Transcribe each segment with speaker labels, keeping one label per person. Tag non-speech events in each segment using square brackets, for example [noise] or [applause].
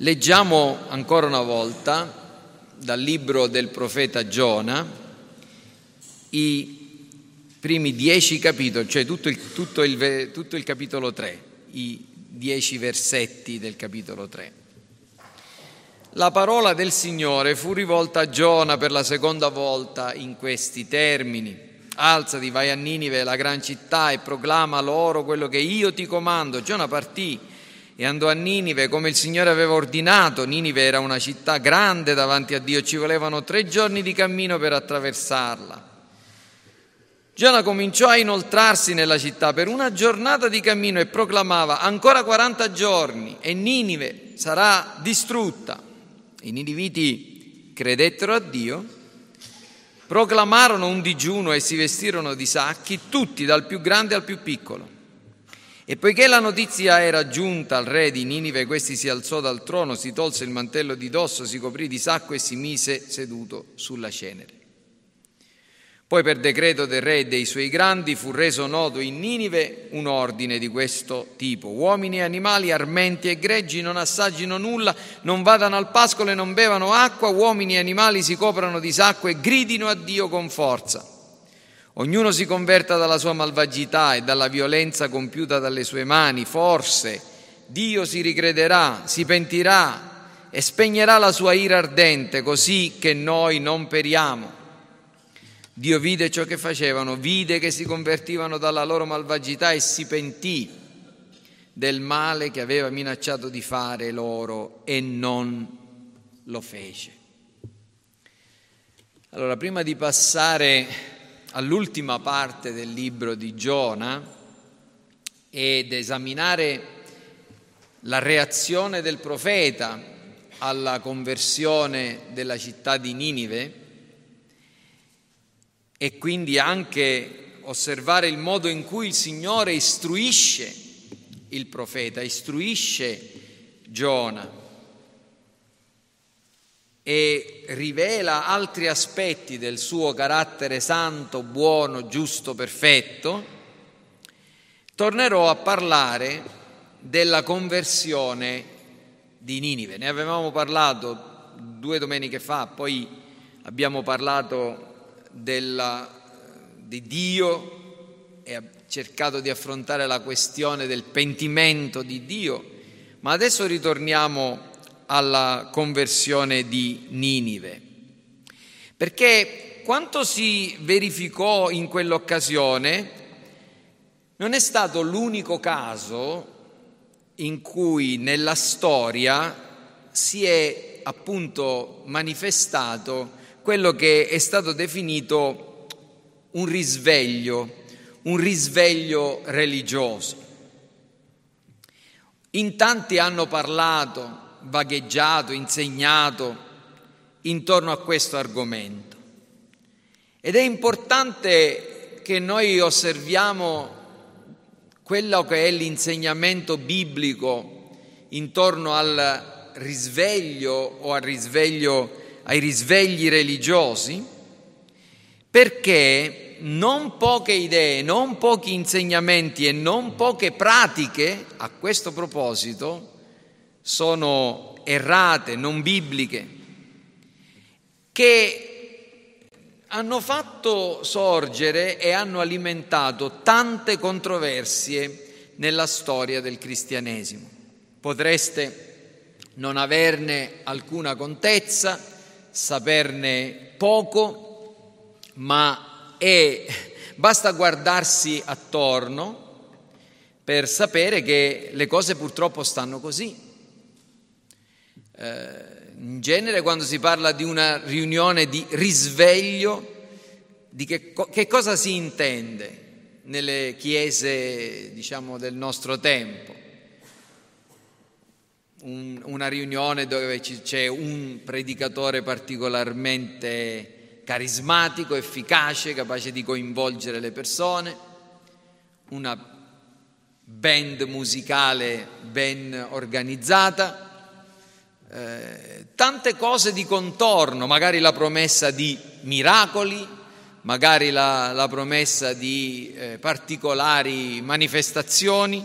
Speaker 1: Leggiamo ancora una volta dal libro del profeta Giona i primi dieci capitoli, cioè tutto il, tutto il, tutto il capitolo 3, i dieci versetti del capitolo 3. La parola del Signore fu rivolta a Giona per la seconda volta in questi termini. Alzati, vai a Ninive, la gran città, e proclama loro quello che io ti comando. Giona partì e andò a Ninive come il Signore aveva ordinato. Ninive era una città grande davanti a Dio, ci volevano tre giorni di cammino per attraversarla. Giona cominciò a inoltrarsi nella città per una giornata di cammino e proclamava ancora 40 giorni e Ninive sarà distrutta. I niniviti credettero a Dio, proclamarono un digiuno e si vestirono di sacchi, tutti dal più grande al più piccolo. E poiché la notizia era giunta al re di Ninive, questi si alzò dal trono, si tolse il mantello di dosso, si coprì di sacco e si mise seduto sulla cenere. Poi per decreto del re e dei suoi grandi fu reso noto in Ninive un ordine di questo tipo. Uomini e animali, armenti e greggi non assaggino nulla, non vadano al pascolo e non bevano acqua, uomini e animali si coprano di sacco e gridino a Dio con forza. Ognuno si converta dalla sua malvagità e dalla violenza compiuta dalle sue mani. Forse Dio si ricrederà, si pentirà e spegnerà la sua ira ardente così che noi non periamo. Dio vide ciò che facevano, vide che si convertivano dalla loro malvagità e si pentì del male che aveva minacciato di fare loro e non lo fece. Allora, prima di passare all'ultima parte del libro di Giona ed esaminare la reazione del profeta alla conversione della città di Ninive e quindi anche osservare il modo in cui il Signore istruisce il profeta, istruisce Giona e rivela altri aspetti del suo carattere santo, buono, giusto, perfetto, tornerò a parlare della conversione di Ninive. Ne avevamo parlato due domeniche fa, poi abbiamo parlato della, di Dio e cercato di affrontare la questione del pentimento di Dio, ma adesso ritorniamo alla conversione di Ninive. Perché quanto si verificò in quell'occasione non è stato l'unico caso in cui nella storia si è appunto manifestato quello che è stato definito un risveglio, un risveglio religioso. In tanti hanno parlato vagheggiato, insegnato intorno a questo argomento. Ed è importante che noi osserviamo quello che è l'insegnamento biblico intorno al risveglio o al risveglio, ai risvegli religiosi, perché non poche idee, non pochi insegnamenti e non poche pratiche a questo proposito sono errate, non bibliche, che hanno fatto sorgere e hanno alimentato tante controversie nella storia del cristianesimo. Potreste non averne alcuna contezza, saperne poco, ma è, basta guardarsi attorno per sapere che le cose purtroppo stanno così. Eh, in genere quando si parla di una riunione di risveglio, di che, che cosa si intende nelle chiese diciamo, del nostro tempo? Un, una riunione dove c'è un predicatore particolarmente carismatico, efficace, capace di coinvolgere le persone, una band musicale ben organizzata, eh, tante cose di contorno, magari la promessa di miracoli, magari la, la promessa di eh, particolari manifestazioni,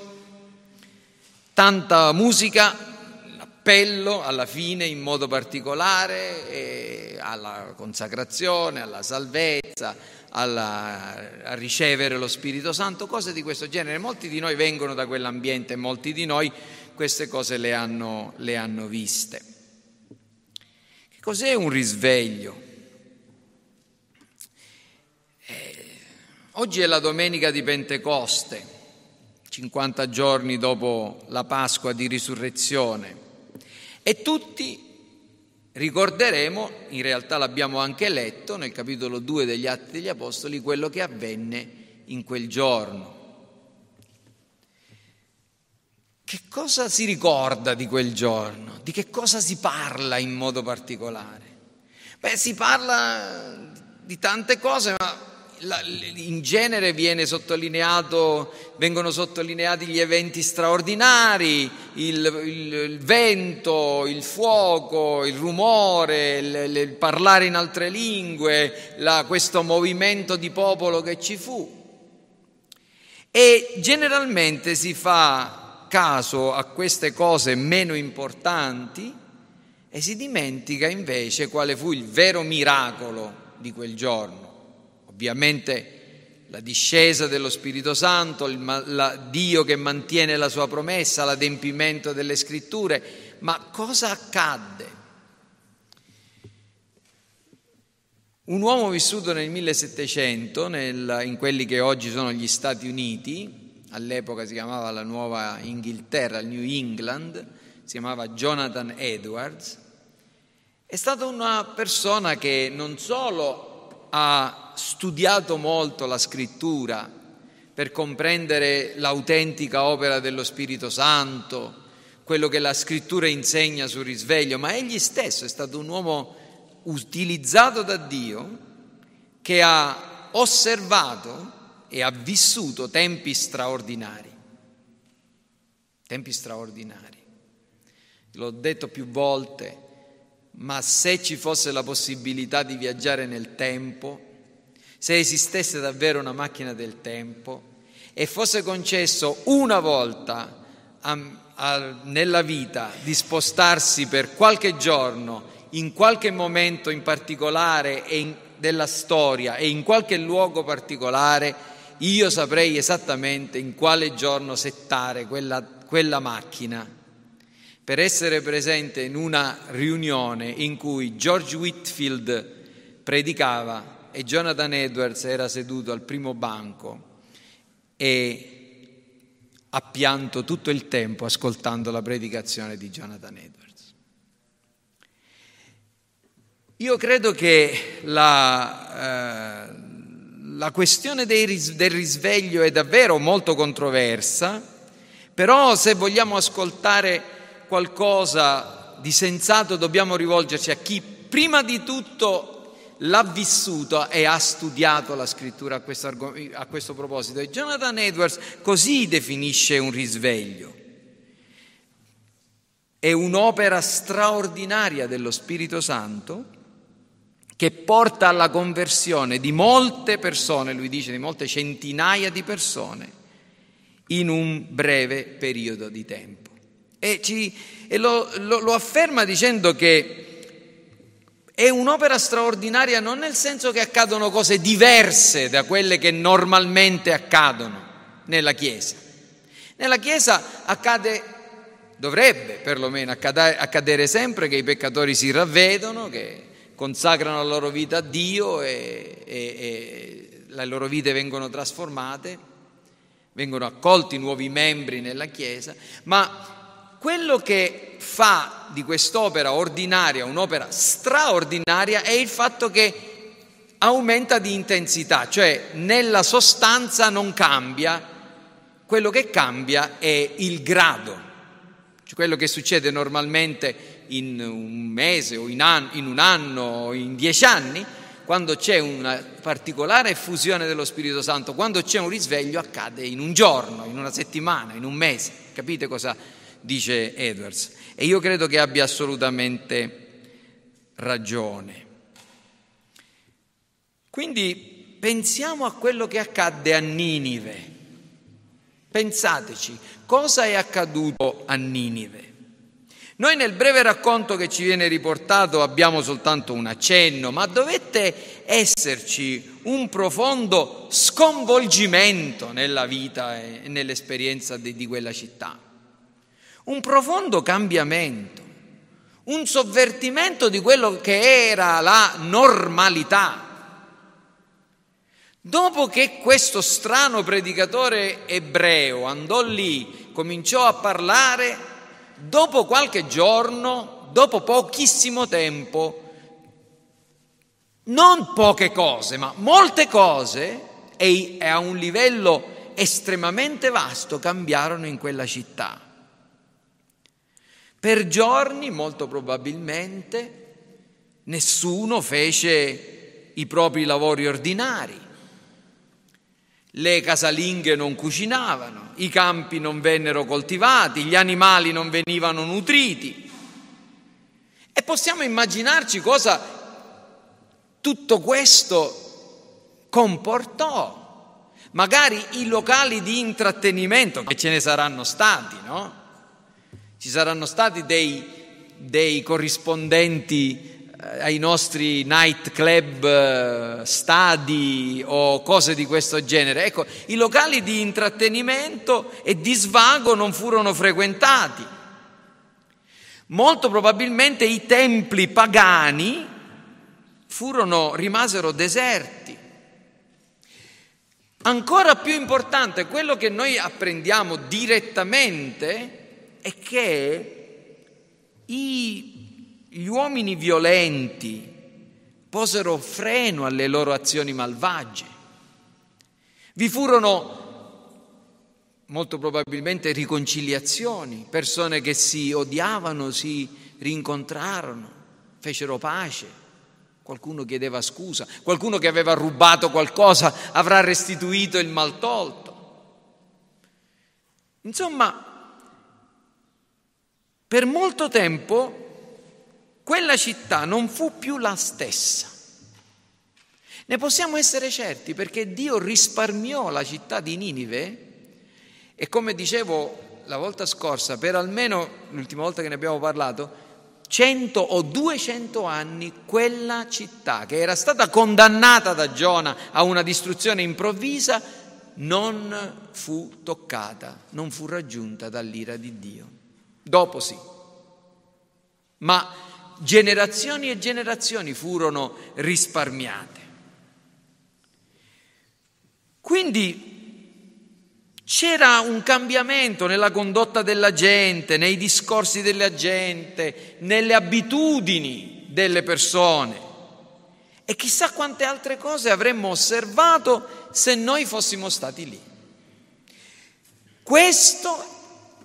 Speaker 1: tanta musica, appello alla fine in modo particolare alla consacrazione, alla salvezza, alla, a ricevere lo Spirito Santo, cose di questo genere. Molti di noi vengono da quell'ambiente molti di noi queste cose le hanno, le hanno viste. Che cos'è un risveglio? Eh, oggi è la domenica di Pentecoste, 50 giorni dopo la Pasqua di risurrezione. E tutti ricorderemo, in realtà l'abbiamo anche letto nel capitolo 2 degli Atti degli Apostoli, quello che avvenne in quel giorno. Che cosa si ricorda di quel giorno? Di che cosa si parla in modo particolare? Beh, si parla di tante cose, ma in genere sottolineato, vengono sottolineati gli eventi straordinari, il, il, il vento, il fuoco, il rumore, il, il parlare in altre lingue, la, questo movimento di popolo che ci fu. E generalmente si fa caso a queste cose meno importanti e si dimentica invece quale fu il vero miracolo di quel giorno Ovviamente la discesa dello Spirito Santo, il, la, Dio che mantiene la sua promessa, l'adempimento delle scritture, ma cosa accadde? Un uomo vissuto nel 1700, nel, in quelli che oggi sono gli Stati Uniti, all'epoca si chiamava la Nuova Inghilterra, il New England, si chiamava Jonathan Edwards, è stata una persona che non solo ha studiato molto la scrittura per comprendere l'autentica opera dello Spirito Santo, quello che la scrittura insegna sul risveglio, ma egli stesso è stato un uomo utilizzato da Dio che ha osservato e ha vissuto tempi straordinari. Tempi straordinari. L'ho detto più volte, ma se ci fosse la possibilità di viaggiare nel tempo, se esistesse davvero una macchina del tempo e fosse concesso una volta a, a, nella vita di spostarsi per qualche giorno in qualche momento in particolare in, della storia e in qualche luogo particolare, io saprei esattamente in quale giorno settare quella, quella macchina per essere presente in una riunione in cui George Whitfield predicava e Jonathan Edwards era seduto al primo banco e ha pianto tutto il tempo ascoltando la predicazione di Jonathan Edwards. Io credo che la, eh, la questione ris- del risveglio è davvero molto controversa, però se vogliamo ascoltare qualcosa di sensato dobbiamo rivolgerci a chi prima di tutto l'ha vissuto e ha studiato la scrittura a questo, a questo proposito. E Jonathan Edwards così definisce un risveglio. È un'opera straordinaria dello Spirito Santo che porta alla conversione di molte persone, lui dice di molte centinaia di persone, in un breve periodo di tempo. E, ci, e lo, lo, lo afferma dicendo che è un'opera straordinaria non nel senso che accadono cose diverse da quelle che normalmente accadono nella Chiesa. Nella Chiesa accade, dovrebbe perlomeno accadere, sempre che i peccatori si ravvedono, che consacrano la loro vita a Dio e, e, e le loro vite vengono trasformate, vengono accolti nuovi membri nella Chiesa, ma quello che fa di quest'opera ordinaria un'opera straordinaria è il fatto che aumenta di intensità, cioè nella sostanza non cambia, quello che cambia è il grado, cioè quello che succede normalmente in un mese o in, an- in un anno o in dieci anni, quando c'è una particolare effusione dello Spirito Santo, quando c'è un risveglio accade in un giorno, in una settimana, in un mese, capite cosa? dice Edwards. E io credo che abbia assolutamente ragione. Quindi pensiamo a quello che accadde a Ninive. Pensateci, cosa è accaduto a Ninive? Noi nel breve racconto che ci viene riportato abbiamo soltanto un accenno, ma dovette esserci un profondo sconvolgimento nella vita e nell'esperienza di, quella città, un profondo cambiamento, un sovvertimento di quello che era la normalità. Dopo che questo strano predicatore ebreo andò lì, cominciò a parlare, dopo qualche giorno, dopo pochissimo tempo, non poche cose, ma molte cose e a un livello estremamente vasto cambiarono in quella città. Per giorni, molto probabilmente, nessuno fece i propri lavori ordinari. Le casalinghe non cucinavano, i campi non vennero coltivati, gli animali non venivano nutriti. E possiamo immaginarci cosa tutto questo comportò. Magari i locali di intrattenimento, che ce ne saranno stati, no? Ci saranno stati dei, dei corrispondenti ai nostri night club, eh, stadi o cose di questo genere. Ecco, i locali di intrattenimento e di svago non furono frequentati. Molto probabilmente i templi pagani furono, rimasero deserti. Ancora più importante, quello che noi apprendiamo direttamente è che i gli uomini violenti posero freno alle loro azioni malvagie. Vi furono molto probabilmente riconciliazioni, persone che si odiavano, si rincontrarono, fecero pace, qualcuno chiedeva scusa, qualcuno che aveva rubato qualcosa avrà restituito il mal tolto. Insomma, per molto tempo quella città non fu più la stessa. Ne possiamo essere certi perché Dio risparmiò la città di Ninive e come dicevo la volta scorsa, per almeno l'ultima volta che ne abbiamo parlato, 100 o 200 anni quella città che era stata condannata da Giona a una distruzione improvvisa non fu toccata, non fu raggiunta dall'ira di Dio. Dopo sì. Ma generazioni e generazioni furono risparmiate. Quindi c'era un cambiamento nella condotta della gente, nei discorsi della gente, nelle abitudini delle persone. E chissà quante altre cose avremmo osservato se noi fossimo stati lì. Questo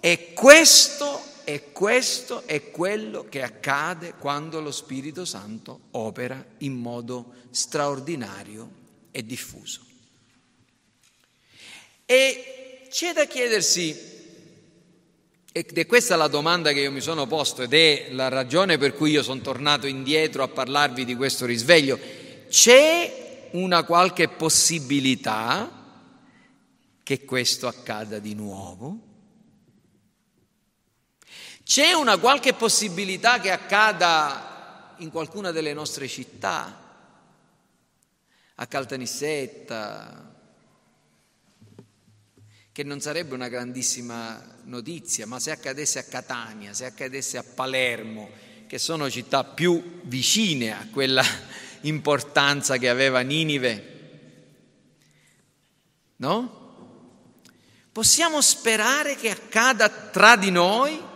Speaker 1: e questo e questo è quello che accade quando lo Spirito Santo opera in modo straordinario e diffuso. E c'è da chiedersi, ed è questa la domanda che io mi sono posto ed è la ragione per cui io sono tornato indietro a parlarvi di questo risveglio, c'è una qualche possibilità che questo accada di nuovo? C'è una qualche possibilità che accada in qualcuna delle nostre città, a Caltanissetta, che non sarebbe una grandissima notizia, ma se accadesse a Catania, se accadesse a Palermo, che sono città più vicine a quella [laughs] importanza che aveva Ninive, no? Possiamo sperare che accada tra di noi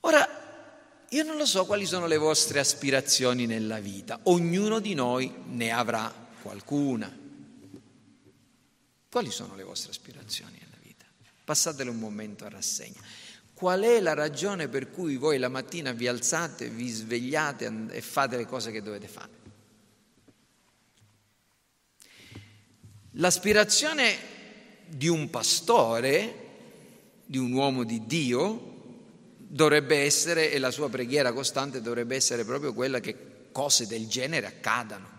Speaker 1: Ora, io non lo so quali sono le vostre aspirazioni nella vita, ognuno di noi ne avrà qualcuna. Quali sono le vostre aspirazioni nella vita? Passatele un momento a rassegna. Qual è la ragione per cui voi la mattina vi alzate, vi svegliate e fate le cose che dovete fare? L'aspirazione di un pastore, di un uomo di Dio, dovrebbe essere, e la sua preghiera costante dovrebbe essere proprio quella che cose del genere accadano.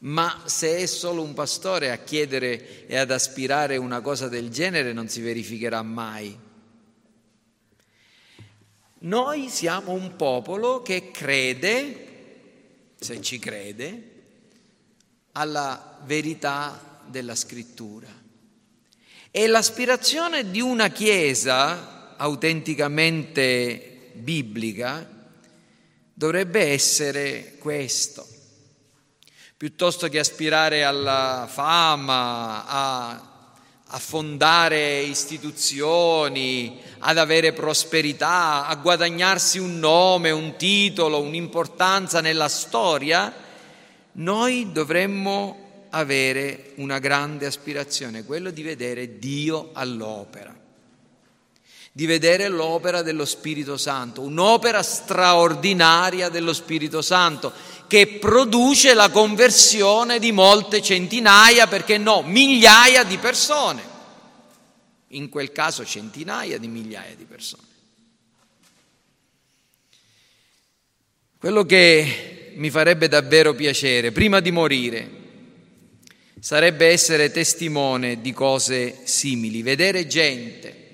Speaker 1: Ma se è solo un pastore a chiedere e ad aspirare una cosa del genere non si verificherà mai. Noi siamo un popolo che crede, se ci crede, alla verità della scrittura. E l'aspirazione di una Chiesa autenticamente biblica dovrebbe essere questo. Piuttosto che aspirare alla fama, a, a fondare istituzioni, ad avere prosperità, a guadagnarsi un nome, un titolo, un'importanza nella storia, noi dovremmo avere una grande aspirazione, quello di vedere Dio all'opera di vedere l'opera dello Spirito Santo, un'opera straordinaria dello Spirito Santo che produce la conversione di molte centinaia, perché no, migliaia di persone, in quel caso centinaia di migliaia di persone. Quello che mi farebbe davvero piacere, prima di morire, sarebbe essere testimone di cose simili, vedere gente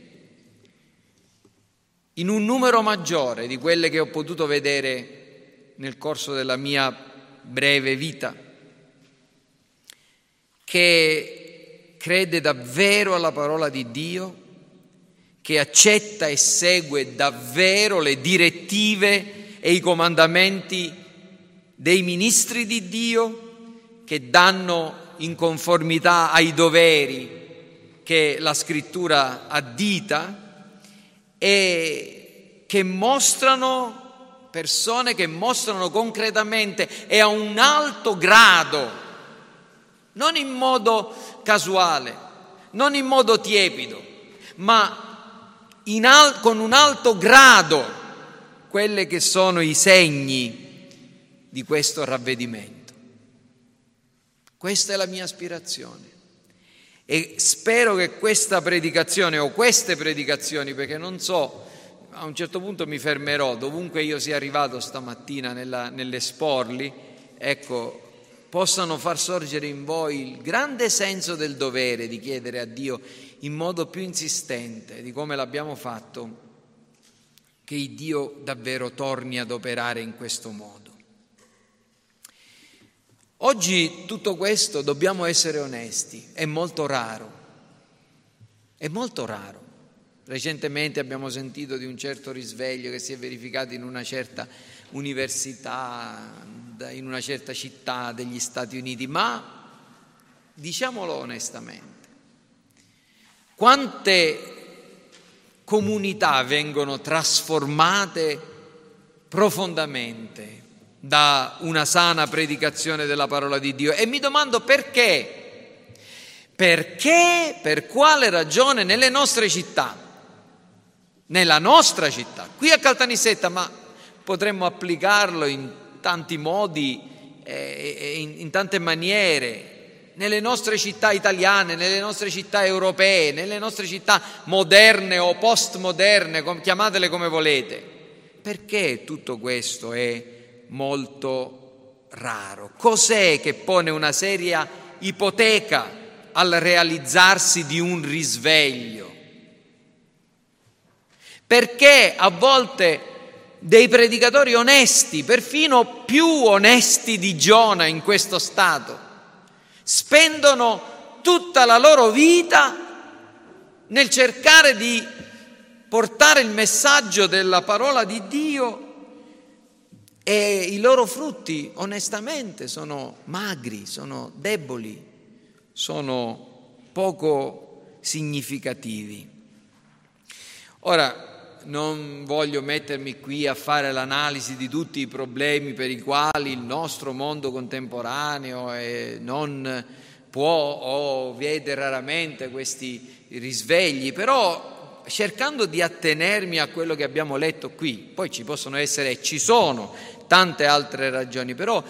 Speaker 1: in un numero maggiore di quelle che ho potuto vedere nel corso della mia breve vita, che crede davvero alla parola di Dio, che accetta e segue davvero le direttive e i comandamenti dei ministri di Dio, che danno in conformità ai doveri che la scrittura addita e che mostrano persone che mostrano concretamente e a un alto grado, non in modo casuale, non in modo tiepido, ma al- con un alto grado quelli che sono i segni di questo ravvedimento. Questa è la mia aspirazione. E spero che questa predicazione o queste predicazioni, perché non so, a un certo punto mi fermerò, dovunque io sia arrivato stamattina nella, nell'esporli, ecco, possano far sorgere in voi il grande senso del dovere di chiedere a Dio in modo più insistente di come l'abbiamo fatto, che Dio davvero torni ad operare in questo modo. Oggi tutto questo dobbiamo essere onesti, è molto raro, è molto raro. Recentemente abbiamo sentito di un certo risveglio che si è verificato in una certa università, in una certa città degli Stati Uniti, ma diciamolo onestamente, quante comunità vengono trasformate profondamente da una sana predicazione della parola di Dio. E mi domando perché? Perché, per quale ragione nelle nostre città, nella nostra città, qui a Caltanissetta, ma potremmo applicarlo in tanti modi e in, in tante maniere, nelle nostre città italiane, nelle nostre città europee, nelle nostre città moderne o postmoderne, chiamatele come volete. Perché tutto questo è molto raro. Cos'è che pone una seria ipoteca al realizzarsi di un risveglio? Perché a volte dei predicatori onesti, perfino più onesti di Giona in questo stato, spendono tutta la loro vita nel cercare di portare il messaggio della parola di Dio e i loro frutti, onestamente, sono magri, sono deboli, sono poco significativi. Ora, non voglio mettermi qui a fare l'analisi di tutti i problemi per i quali il nostro mondo contemporaneo non può o vede raramente questi risvegli, però cercando di attenermi a quello che abbiamo letto qui, poi ci possono essere e ci sono tante altre ragioni, però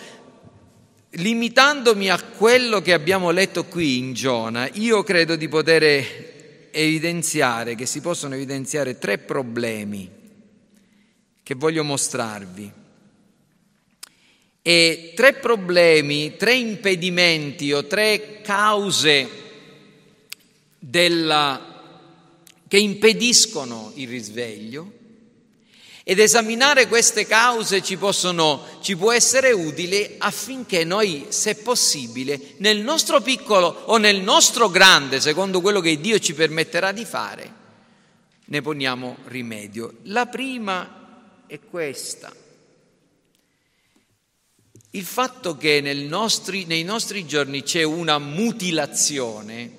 Speaker 1: limitandomi a quello che abbiamo letto qui in Giona, io credo di poter evidenziare, che si possono evidenziare tre problemi che voglio mostrarvi. E tre problemi, tre impedimenti o tre cause della, che impediscono il risveglio Ed esaminare queste cause ci, possono, ci può essere utile affinché noi, se possibile, nel nostro piccolo o nel nostro grande, secondo quello che Dio ci permetterà di fare, ne poniamo rimedio. La prima è questa. Il fatto che nostri, nei nostri giorni c'è una mutilazione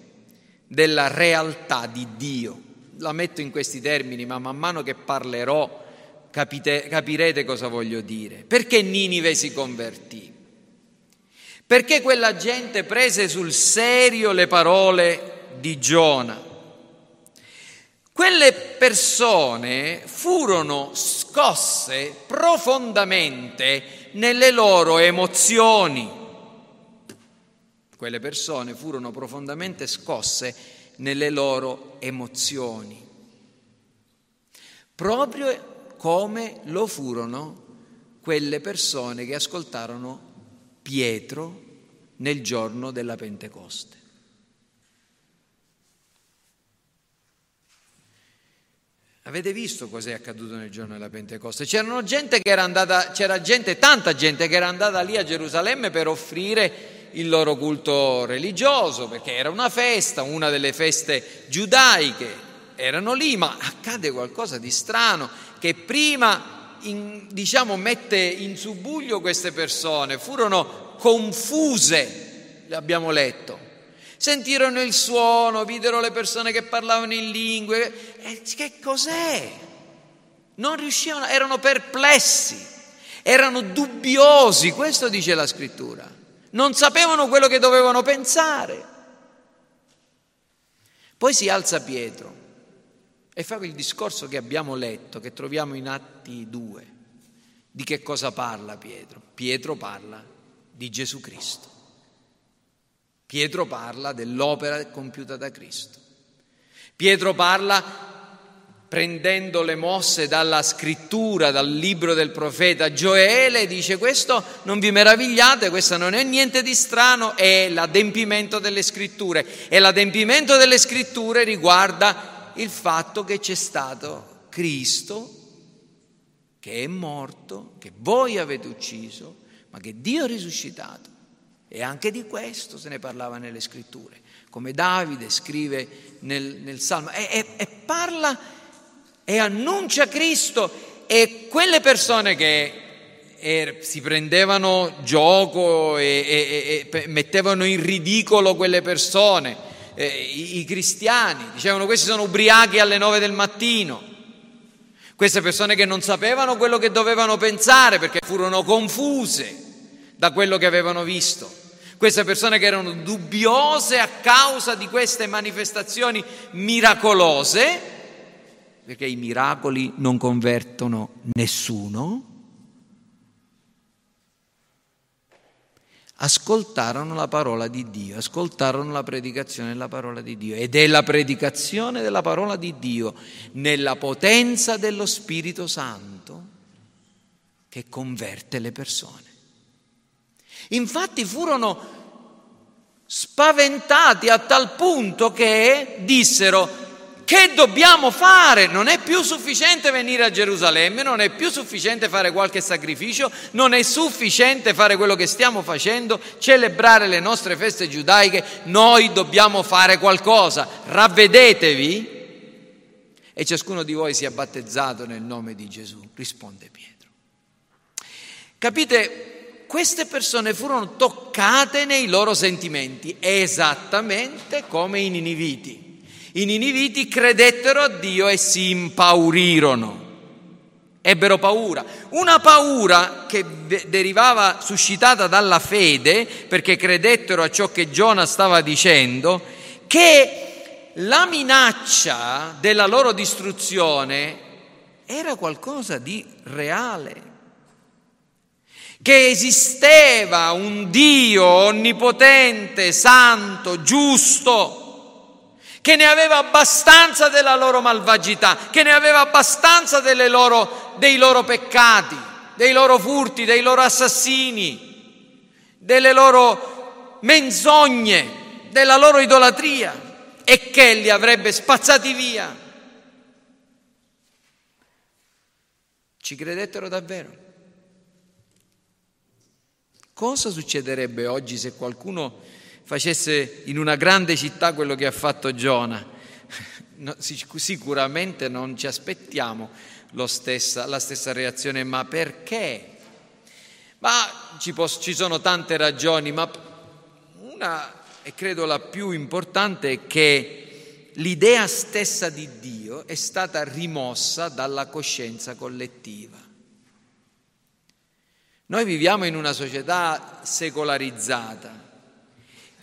Speaker 1: della realtà di Dio. La metto in questi termini, ma man mano che parlerò capite, capirete cosa voglio dire. Perché Ninive si convertì? Perché quella gente prese sul serio le parole di Giona. Quelle persone furono scosse profondamente nelle loro emozioni. Quelle persone furono profondamente scosse nelle loro emozioni. Proprio come lo furono quelle persone che ascoltarono Pietro nel giorno della Pentecoste. Avete visto cos'è accaduto nel giorno della Pentecoste? Gente andata, c'era gente, tanta gente che era andata lì a Gerusalemme per offrire il loro culto religioso, perché era una festa, una delle feste giudaiche. Erano lì, ma accade qualcosa di strano che prima in, diciamo, mette in subbuglio queste persone, furono confuse, abbiamo letto. Sentirono il suono, videro le persone che parlavano in lingue. E che cos'è? Non riuscivano, erano perplessi, erano dubbiosi, questo dice la scrittura. Non sapevano quello che dovevano pensare. Poi si alza Pietro e fa il discorso che abbiamo letto, che troviamo in Atti 2. Di che cosa parla Pietro? Pietro parla di Gesù Cristo. Pietro parla dell'opera compiuta da Cristo. Pietro parla prendendo le mosse dalla scrittura, dal libro del profeta Gioele, dice questo non vi meravigliate, questo non è niente di strano, è l'adempimento delle scritture e l'adempimento delle scritture riguarda il fatto che c'è stato Cristo che è morto, che voi avete ucciso, ma che Dio ha risuscitato. E anche di questo se ne parlava nelle scritture, come Davide scrive nel, nel Salmo, e, e, e parla e annuncia Cristo e quelle persone che er, si prendevano gioco e, e, mettevano in ridicolo quelle persone, eh, i, i cristiani, dicevano questi sono ubriachi alle nove del mattino, queste persone che non sapevano quello che dovevano pensare perché furono confuse da quello che avevano visto, queste persone che erano dubbiose a causa di queste manifestazioni miracolose, perché i miracoli non convertono nessuno, ascoltarono la parola di Dio, ascoltarono la predicazione della parola di Dio ed è la predicazione della parola di Dio nella potenza dello Spirito Santo che converte le persone. Infatti furono spaventati a tal punto che dissero che dobbiamo fare? Non è più sufficiente venire a Gerusalemme, non è più sufficiente fare qualche sacrificio, non è sufficiente fare quello che stiamo facendo, celebrare le nostre feste giudaiche, noi dobbiamo fare qualcosa. Ravvedetevi e ciascuno di voi sia battezzato nel nome di Gesù, risponde Pietro. Capite? Queste persone furono toccate nei loro sentimenti, esattamente come i niniviti. I niniviti credettero a Dio e si impaurirono. Ebbero paura, una paura che derivava suscitata dalla fede, perché credettero a ciò che Giona stava dicendo, che la minaccia della loro distruzione era qualcosa di reale che esisteva un Dio onnipotente, santo, giusto, che ne aveva abbastanza della loro malvagità, che ne aveva abbastanza loro, dei loro peccati, dei loro furti, dei loro assassini, delle loro menzogne, della loro idolatria e che li avrebbe spazzati via. Ci credettero davvero? Cosa succederebbe oggi se qualcuno facesse in una grande città quello che ha fatto Giona? [laughs] No, sicuramente non ci aspettiamo stessa, la stessa reazione, ma perché? Ma ci, posso, ci sono tante ragioni, ma una, e credo la più importante, è che l'idea stessa di Dio è stata rimossa dalla coscienza collettiva. Noi viviamo in una società secolarizzata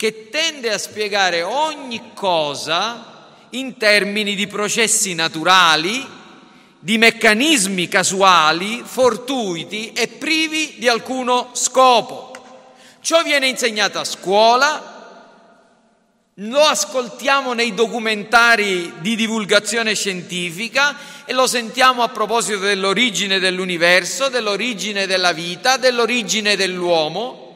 Speaker 1: che tende a spiegare ogni cosa in termini di processi naturali, di meccanismi casuali, fortuiti e privi di alcuno scopo. Ciò viene insegnato a scuola, lo ascoltiamo nei documentari di divulgazione scientifica e lo sentiamo a proposito dell'origine dell'universo, dell'origine della vita, dell'origine dell'uomo.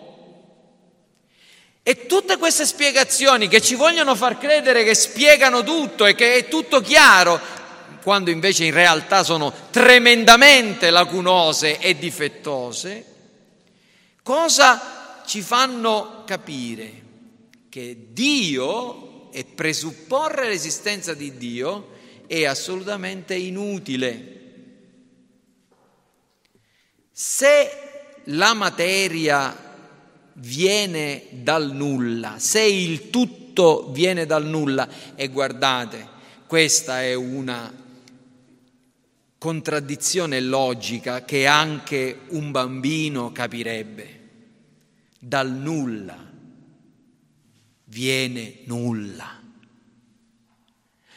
Speaker 1: E tutte queste spiegazioni che ci vogliono far credere che spiegano tutto e che è tutto chiaro, quando invece in realtà sono tremendamente lacunose e difettose, cosa ci fanno capire? che Dio e presupporre l'esistenza di Dio è assolutamente inutile. Se la materia viene dal nulla, se il tutto viene dal nulla, e guardate, questa è una contraddizione logica che anche un bambino capirebbe, dal nulla viene nulla.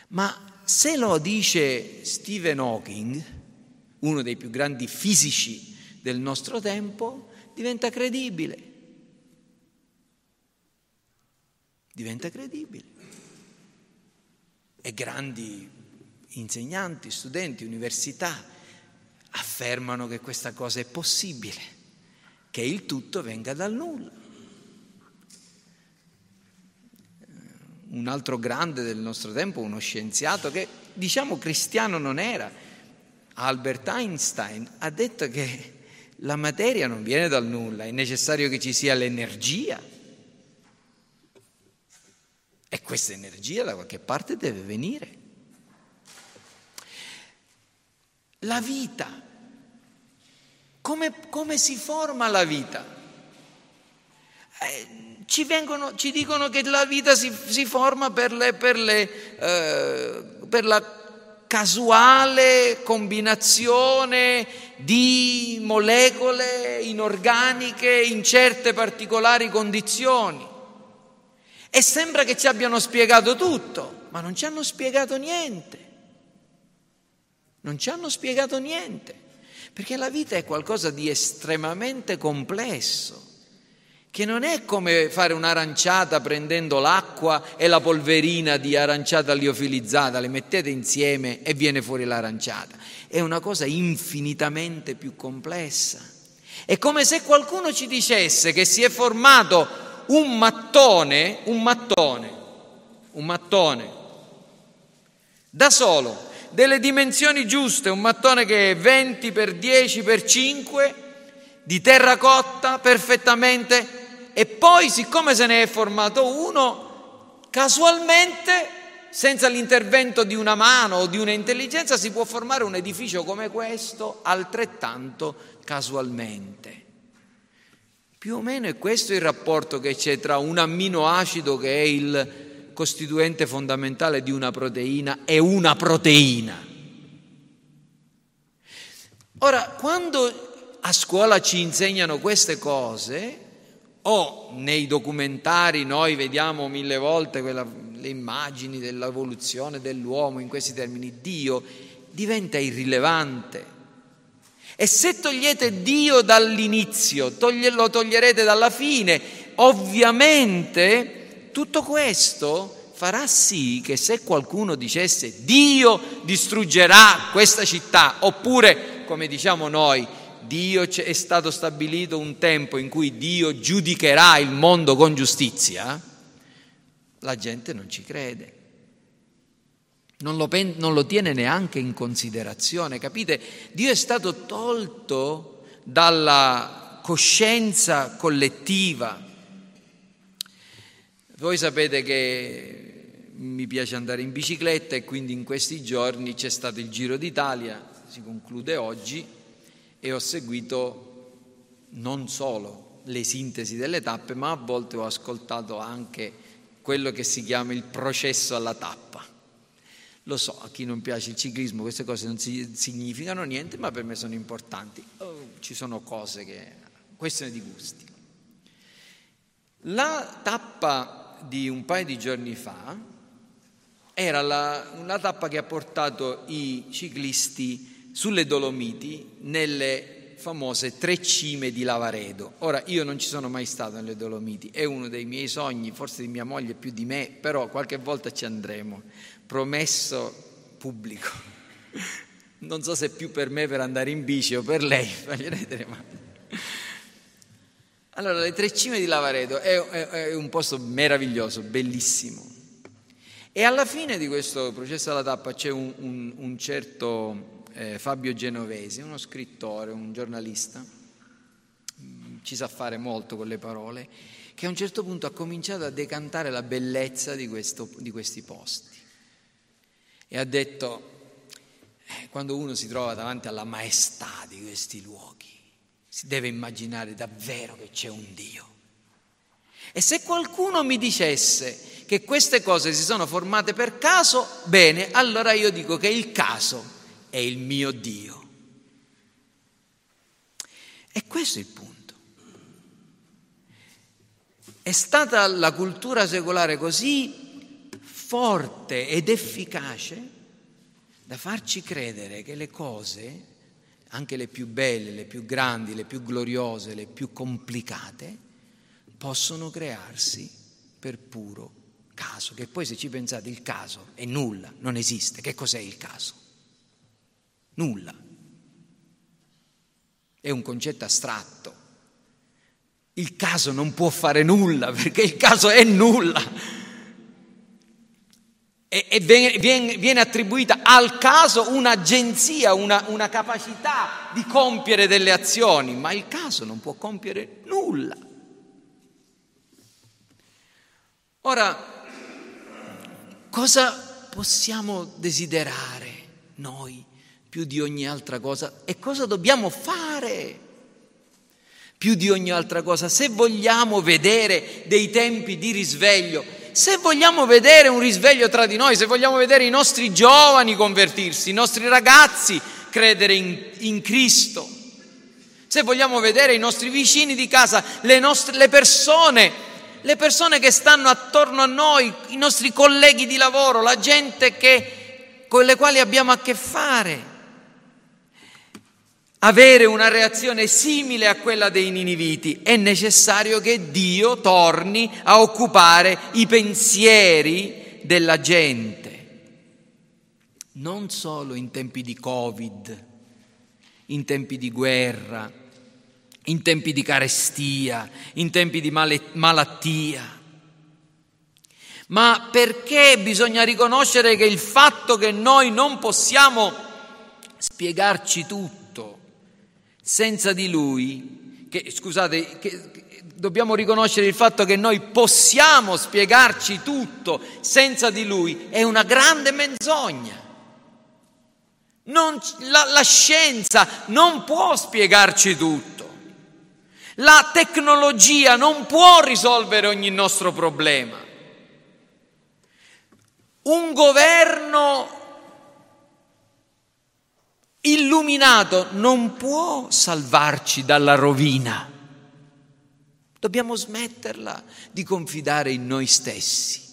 Speaker 1: Ma se lo dice Stephen Hawking, uno dei più grandi fisici del nostro tempo, diventa credibile. Diventa credibile. E grandi insegnanti, studenti, università affermano che questa cosa è possibile, che il tutto venga dal nulla. un altro grande del nostro tempo, uno scienziato che diciamo cristiano non era, Albert Einstein, ha detto che la materia non viene dal nulla, è necessario che ci sia l'energia. E questa energia da qualche parte deve venire. La vita. Come, come si forma la vita? Eh, ci, vengono, ci dicono che la vita si, si forma per, le, per, le, eh, per la casuale combinazione di molecole inorganiche in certe particolari condizioni. E sembra che ci abbiano spiegato tutto, ma non ci hanno spiegato niente. Non ci hanno spiegato niente, perché la vita è qualcosa di estremamente complesso che non è come fare un'aranciata prendendo l'acqua e la polverina di aranciata liofilizzata, le mettete insieme e viene fuori l'aranciata. È una cosa infinitamente più complessa. È come se qualcuno ci dicesse che si è formato un mattone, un mattone, un mattone, da solo, delle dimensioni giuste, un mattone che è 20 per 10 per 5, di terracotta perfettamente e poi siccome se ne è formato uno, casualmente, senza l'intervento di una mano o di un'intelligenza, si può formare un edificio come questo altrettanto casualmente. Più o meno è questo il rapporto che c'è tra un amminoacido che è il costituente fondamentale di una proteina e una proteina. Ora, quando a scuola ci insegnano queste cose, o nei documentari noi vediamo mille volte quella, le immagini dell'evoluzione dell'uomo in questi termini, Dio diventa irrilevante. E se togliete Dio dall'inizio, lo toglierete dalla fine, ovviamente tutto questo farà sì che se qualcuno dicesse Dio distruggerà questa città, oppure, come diciamo noi, Dio è stato stabilito un tempo in cui Dio giudicherà il mondo con giustizia, la gente non ci crede. Non lo, pen- non lo tiene neanche in considerazione, capite? Dio è stato tolto dalla coscienza collettiva. Voi sapete che mi piace andare in bicicletta e quindi in questi giorni c'è stato il Giro d'Italia, si conclude oggi e ho seguito non solo le sintesi delle tappe, ma a volte ho ascoltato anche quello che si chiama il processo alla tappa. Lo so, a chi non piace il ciclismo queste cose non significano niente, ma per me sono importanti. Oh, ci sono cose che... questione di gusti. La tappa di un paio di giorni fa era la, una tappa che ha portato i ciclisti sulle Dolomiti nelle famose tre cime di Lavaredo. Ora io non ci sono mai stato nelle Dolomiti, è uno dei miei sogni, forse di mia moglie più di me, però qualche volta ci andremo, promesso pubblico. [laughs] Non so se più per me per andare in bici o per lei, [laughs] Allora, le tre cime di Lavaredo è, è, è un posto meraviglioso, bellissimo e alla fine di questo processo alla tappa c'è un, un, un certo eh, Fabio Genovesi, uno scrittore, un giornalista, mm, ci sa fare molto con le parole, che a un certo punto ha cominciato a decantare la bellezza di, questo, di questi posti. E ha detto, eh, quando uno si trova davanti alla maestà di questi luoghi, si deve immaginare davvero che c'è un Dio. E se qualcuno mi dicesse che queste cose si sono formate per caso, bene, allora io dico che il caso è il mio Dio. E questo è il punto. È stata la cultura secolare così forte ed efficace da farci credere che le cose, anche le più belle, le più grandi, le più gloriose, le più complicate, possono crearsi per puro caso, che poi se ci pensate il caso è nulla, non esiste. Che cos'è il caso? Nulla. È un concetto astratto. Il caso non può fare nulla perché il caso è nulla. E, e viene, viene, attribuita al caso un'agenzia, una, una capacità di compiere delle azioni, ma il caso non può compiere nulla. Ora, Cosa possiamo desiderare noi più di ogni altra cosa e cosa dobbiamo fare più di ogni altra cosa? Se vogliamo vedere dei tempi di risveglio, se vogliamo vedere un risveglio tra di noi, se vogliamo vedere i nostri giovani convertirsi, i nostri ragazzi credere in, in Cristo, se vogliamo vedere i nostri vicini di casa, le, nostre, le persone le persone che stanno attorno a noi, i nostri colleghi di lavoro, la gente che, con le quali abbiamo a che fare. Avere una reazione simile a quella dei niniviti è necessario che Dio torni a occupare i pensieri della gente, non solo in tempi di Covid, in tempi di guerra, in tempi di carestia, in tempi di malattia. Ma perché bisogna riconoscere che il fatto che noi non possiamo spiegarci tutto senza di Lui, che, scusate, che, che dobbiamo riconoscere il fatto che noi possiamo spiegarci tutto senza di Lui, è una grande menzogna. Non, la, la scienza non può spiegarci tutto. La tecnologia non può risolvere ogni nostro problema. Un governo illuminato non può salvarci dalla rovina. Dobbiamo smetterla di confidare in noi stessi.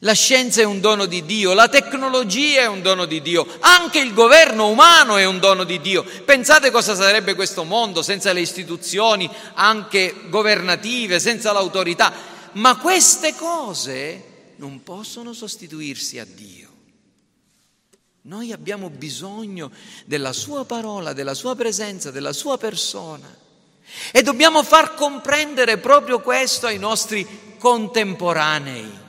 Speaker 1: La scienza è un dono di Dio, la tecnologia è un dono di Dio, anche il governo umano è un dono di Dio. Pensate cosa sarebbe questo mondo senza le istituzioni, anche governative, senza l'autorità. Ma queste cose non possono sostituirsi a Dio. Noi abbiamo bisogno della sua parola, della sua presenza, della sua persona. E dobbiamo far comprendere proprio questo ai nostri contemporanei.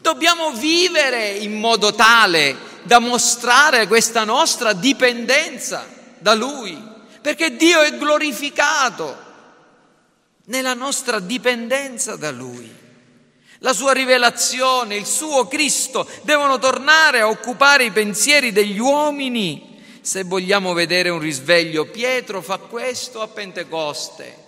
Speaker 1: Dobbiamo vivere in modo tale da mostrare questa nostra dipendenza da Lui, perché Dio è glorificato nella nostra dipendenza da Lui. La sua rivelazione, il suo Cristo devono tornare a occupare i pensieri degli uomini se vogliamo vedere un risveglio. Pietro fa questo a Pentecoste.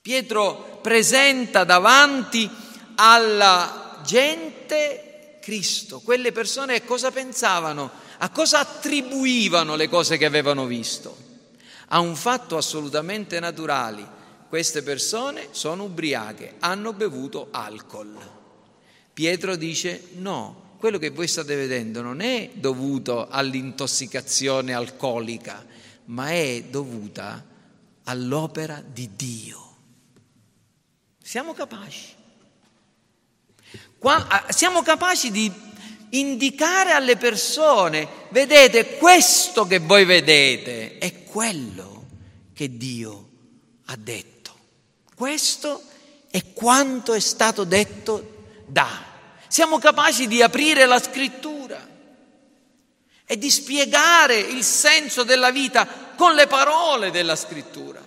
Speaker 1: Pietro presenta davanti alla gente Cristo. Quelle persone cosa pensavano? A cosa attribuivano le cose che avevano visto? A un fatto assolutamente naturale queste persone sono ubriache, hanno bevuto alcol. Pietro dice no, quello che voi state vedendo non è dovuto all'intossicazione alcolica, ma è dovuta all'opera di Dio. Siamo capaci. Siamo capaci di indicare alle persone, vedete, questo che voi vedete è quello che Dio ha detto. Questo è quanto è stato detto da. Siamo capaci di aprire la scrittura e di spiegare il senso della vita con le parole della scrittura.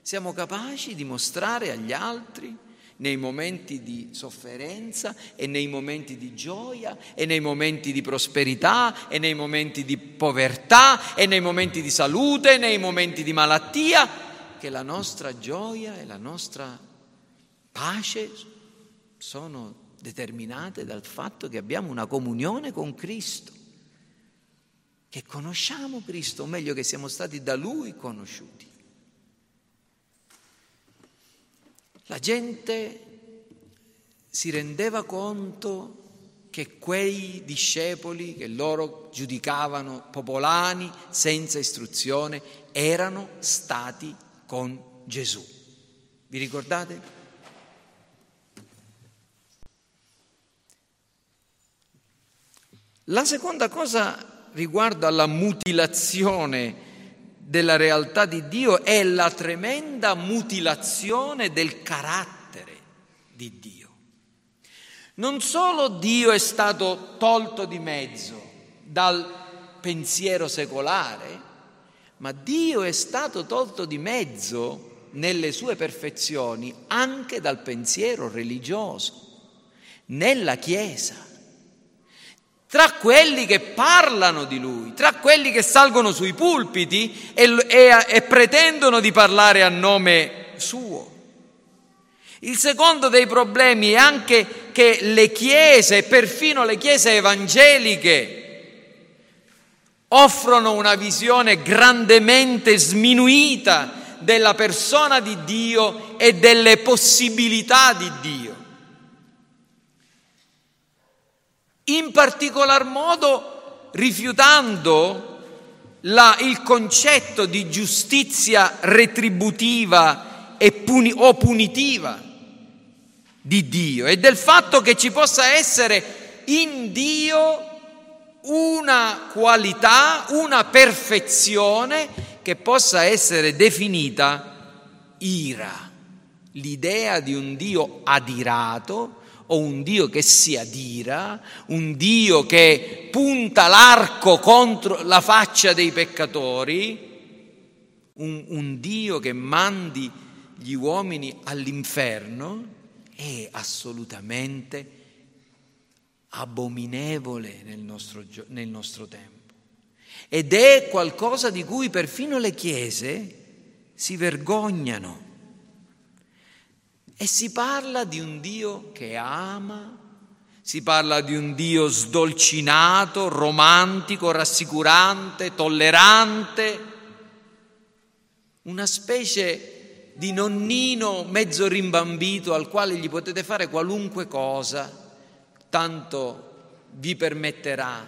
Speaker 1: Siamo capaci di mostrare agli altri nei momenti di sofferenza e nei momenti di gioia e nei momenti di prosperità e nei momenti di povertà e nei momenti di salute e nei momenti di malattia che la nostra gioia e la nostra pace sono determinate dal fatto che abbiamo una comunione con Cristo, che conosciamo Cristo, o meglio che siamo stati da Lui conosciuti. La gente si rendeva conto che quei discepoli che loro giudicavano popolani senza istruzione erano stati con Gesù. Vi ricordate? La seconda cosa riguardo alla mutilazione della realtà di Dio è la tremenda mutilazione del carattere di Dio. Non solo Dio è stato tolto di mezzo dal pensiero secolare, ma Dio è stato tolto di mezzo nelle sue perfezioni anche dal pensiero religioso, nella Chiesa, tra quelli che parlano di Lui, tra quelli che salgono sui pulpiti e, e, e pretendono di parlare a nome suo. Il secondo dei problemi è anche che le chiese, perfino le chiese evangeliche, offrono una visione grandemente sminuita della persona di Dio e delle possibilità di Dio. In particolar modo rifiutando la, il concetto di giustizia retributiva puni, o punitiva di Dio e del fatto che ci possa essere in Dio una qualità, una perfezione che possa essere definita ira, l'idea di un Dio adirato o un Dio che si adira, un Dio che punta l'arco contro la faccia dei peccatori, un, un Dio che mandi gli uomini all'inferno, è assolutamente abominevole nel nostro, nel nostro tempo. Ed è qualcosa di cui perfino le chiese si vergognano. E si parla di un Dio che ama, si parla di un Dio sdolcinato, romantico, rassicurante, tollerante, una specie di nonnino mezzo rimbambito al quale gli potete fare qualunque cosa tanto vi permetterà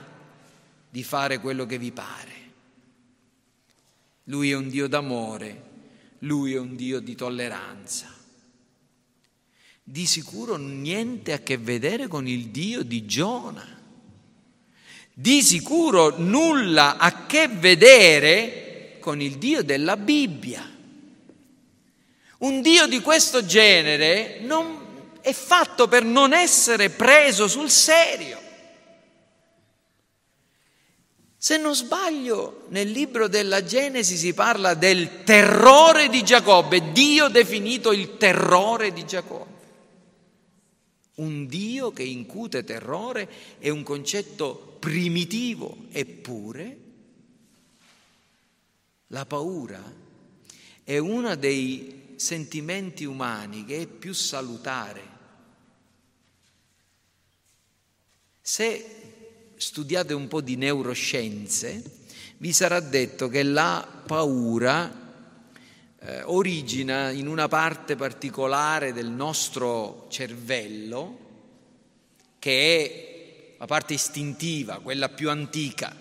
Speaker 1: di fare quello che vi pare. Lui è un Dio d'amore, lui è un Dio di tolleranza. Di sicuro niente a che vedere con il Dio di Giona. Di sicuro nulla a che vedere con il Dio della Bibbia. Un Dio di questo genere non è fatto per non essere preso sul serio. Se non sbaglio, nel libro della Genesi si parla del terrore di Giacobbe, Dio definito il terrore di Giacobbe. Un Dio che incute terrore è un concetto primitivo, eppure la paura è uno dei sentimenti umani che è più salutare. Se studiate un po' di neuroscienze, vi sarà detto che la paura eh, origina in una parte particolare del nostro cervello, che è la parte istintiva, quella più antica.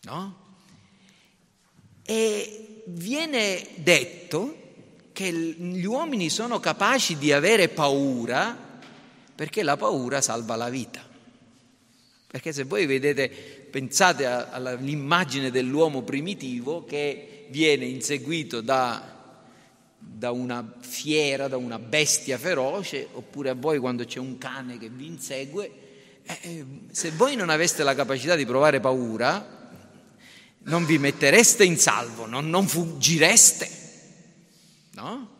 Speaker 1: No? E viene detto che gli uomini sono capaci di avere paura perché la paura salva la vita. Perché se voi vedete, pensate all'immagine dell'uomo primitivo che viene inseguito da, da una fiera, da una bestia feroce, oppure a voi quando c'è un cane che vi insegue, eh, eh se voi non aveste la capacità di provare paura, non vi mettereste in salvo, non, non fuggireste, no?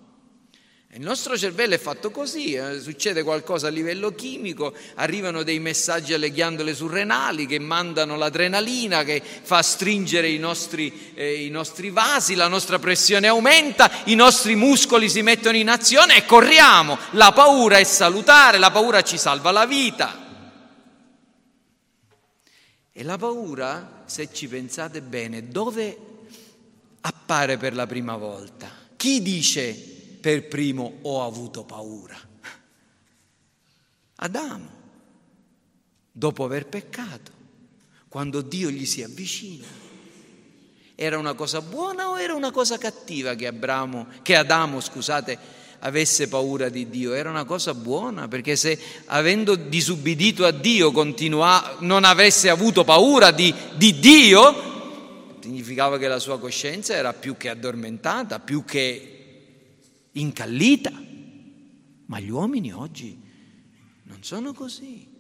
Speaker 1: Il nostro cervello è fatto così, eh, succede qualcosa a livello chimico, arrivano dei messaggi alle ghiandole surrenali che mandano l'adrenalina che fa stringere i nostri, eh, i nostri vasi, la nostra pressione aumenta, i nostri muscoli si mettono in azione e corriamo. La paura è salutare, la paura ci salva la vita. E la paura, se ci pensate bene, dove appare per la prima volta? Chi dice per primo ho avuto paura. Adamo, dopo aver peccato, quando Dio gli si avvicina, era una cosa buona o era una cosa cattiva che, Abramo, che Adamo, scusate, avesse paura di Dio? Era una cosa buona, perché se avendo disubbidito a Dio continua, non avesse avuto paura di, di Dio, significava che la sua coscienza era più che addormentata, più che incallita. Ma gli uomini oggi non sono così.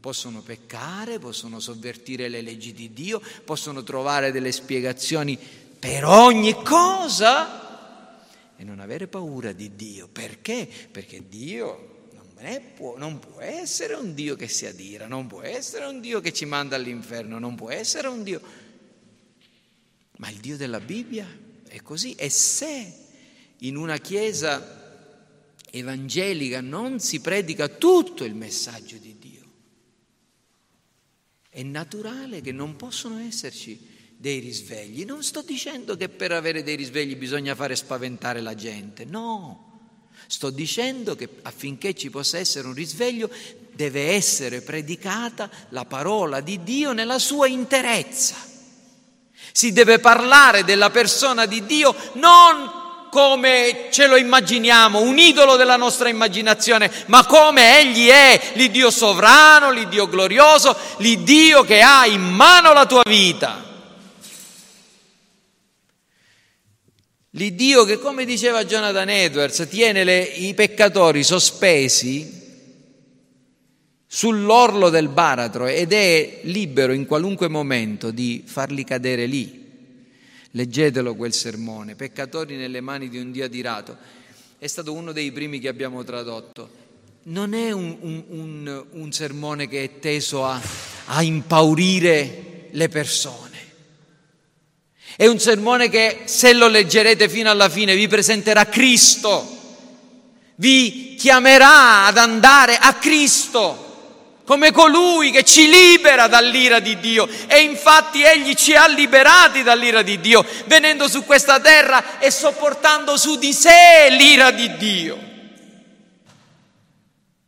Speaker 1: Possono peccare, possono sovvertire le leggi di Dio, possono trovare delle spiegazioni per ogni cosa e non avere paura di Dio. Perché? Perché Dio non può, non può essere un Dio che si adira, non può essere un Dio che ci manda all'inferno, non può essere un Dio... Ma il Dio della Bibbia è così e se in una chiesa evangelica non si predica tutto il messaggio di Dio. È naturale che non possono esserci dei risvegli. Non sto dicendo che per avere dei risvegli bisogna fare spaventare la gente, no. Sto dicendo che affinché ci possa essere un risveglio deve essere predicata la parola di Dio nella sua interezza. Si deve parlare della persona di Dio non come ce lo immaginiamo, un idolo della nostra immaginazione, ma come Egli è, l'Iddio sovrano, l'Iddio glorioso, l'Iddio che ha in mano la tua vita. L'Iddio che, come diceva Jonathan Edwards, tiene le, i peccatori sospesi sull'orlo del baratro ed è libero in qualunque momento di farli cadere lì. Leggetelo quel sermone, peccatori nelle mani di un Dio adirato. È stato uno dei primi che abbiamo tradotto. Non è un, un, un, un sermone che è teso a, a impaurire le persone. È un sermone che, se lo leggerete fino alla fine, vi presenterà Cristo, vi chiamerà ad andare a Cristo come colui che ci libera dall'ira di Dio. E infatti Egli ci ha liberati dall'ira di Dio, venendo su questa terra e sopportando su di sé l'ira di Dio.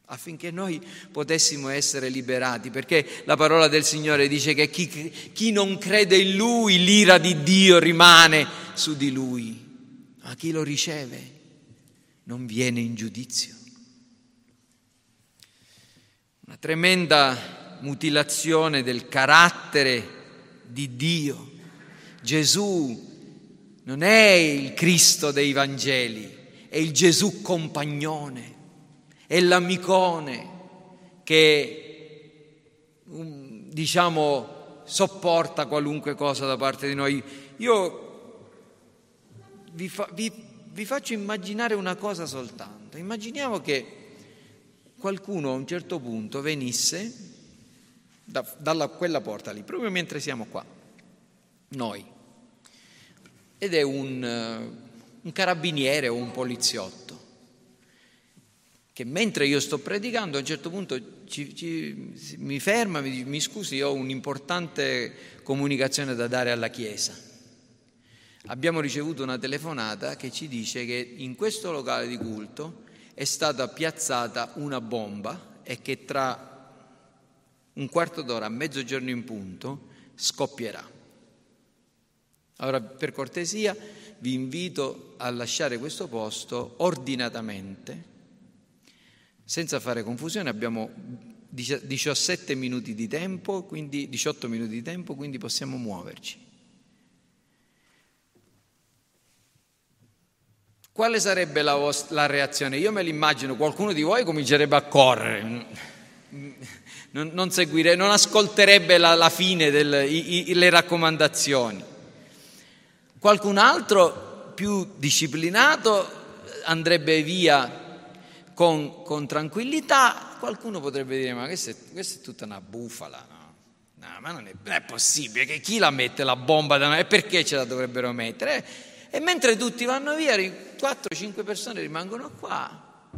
Speaker 1: Affinché noi potessimo essere liberati, perché la parola del Signore dice che chi, chi non crede in Lui, l'ira di Dio rimane su di Lui, ma chi lo riceve non viene in giudizio. Una tremenda mutilazione del carattere di Dio. Gesù non è il Cristo dei Vangeli, è il Gesù compagnone, è l'amicone che diciamo, sopporta qualunque cosa da parte di noi. Io vi, fa, vi, vi faccio immaginare una cosa soltanto. Immaginiamo che qualcuno a un certo punto venisse da, dalla quella porta lì, proprio mentre siamo qua, noi, ed è un, un carabiniere o un poliziotto che mentre io sto predicando a un certo punto ci, ci, mi ferma, mi dice mi scusi, ho un'importante comunicazione da dare alla Chiesa. Abbiamo ricevuto una telefonata che ci dice che in questo locale di culto è stata piazzata una bomba e che tra un quarto d'ora, a mezzogiorno in punto, scoppierà. Allora, per cortesia, vi invito a lasciare questo posto ordinatamente senza fare confusione abbiamo 17 minuti di tempo, quindi 18 minuti di tempo, quindi possiamo muoverci. Quale sarebbe la, vostra, la reazione? Io me l'immagino, qualcuno di voi comincerebbe a correre, non, non, seguire, non ascolterebbe la, la fine delle raccomandazioni. Qualcun altro più disciplinato andrebbe via con, con tranquillità, qualcuno potrebbe dire ma questa è, questa è tutta una bufala, no? No, ma non è, non è, possibile che chi la mette la bomba da noi e perché ce la dovrebbero mettere? E mentre tutti vanno via, 4-5 persone rimangono qua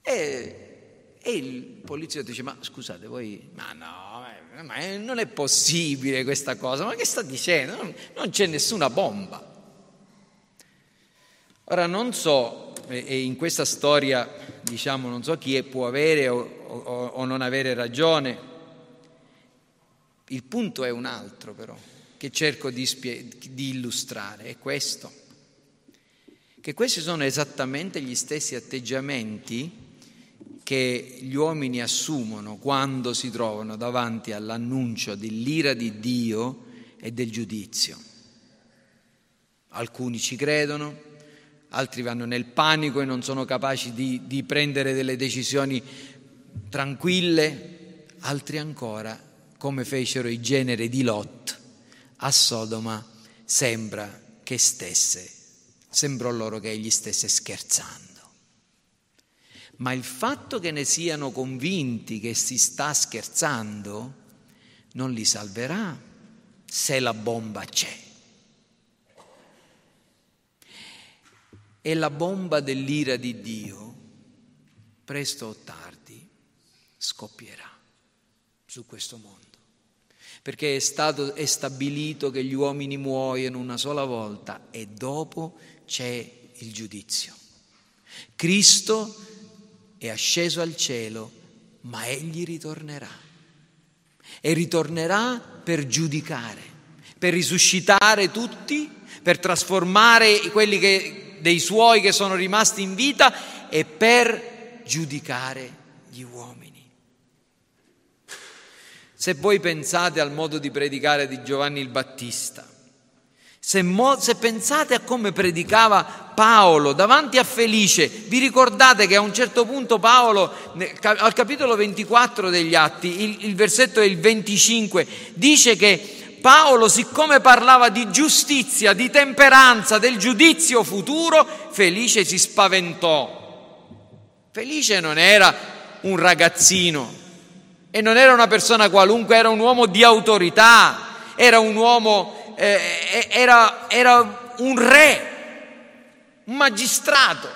Speaker 1: e, e il poliziotto dice ma scusate voi, ma no, eh, ma non è possibile questa cosa, ma che sta dicendo? Non, non c'è nessuna bomba. Ora non so e in questa storia diciamo non so chi può avere o, o, o non avere ragione, il punto è un altro però, che cerco di, spie- di illustrare, è questo, che questi sono esattamente gli stessi atteggiamenti che gli uomini assumono quando si trovano davanti all'annuncio dell'ira di Dio e del giudizio. Alcuni ci credono, altri vanno nel panico e non sono capaci di, di prendere delle decisioni tranquille, altri ancora, come fecero i generi di Lot a Sodoma, sembra che stesse, sembrò loro che egli stesse scherzando. Ma il fatto che ne siano convinti che si sta scherzando non li salverà se la bomba c'è. è la bomba dell'ira di Dio, presto o tardi scoppierà su questo mondo. Perché è stato è stabilito che gli uomini muoiono una sola volta e dopo c'è il giudizio. Cristo è asceso al cielo, ma egli ritornerà. E ritornerà per giudicare, per risuscitare tutti, per trasformare quelli che dei suoi che sono rimasti in vita e per giudicare gli uomini. Se voi pensate al modo di predicare di Giovanni il Battista, se, mo, se, pensate a come predicava Paolo davanti a Felice, vi ricordate che a un certo punto Paolo, al capitolo 24 degli Atti, il, il versetto è il 25, dice che Paolo, siccome parlava di giustizia, di temperanza, del giudizio futuro, Felice si spaventò. Felice non era un ragazzino e non era una persona qualunque, era un uomo di autorità, era un uomo, eh, era, era un re, un magistrato.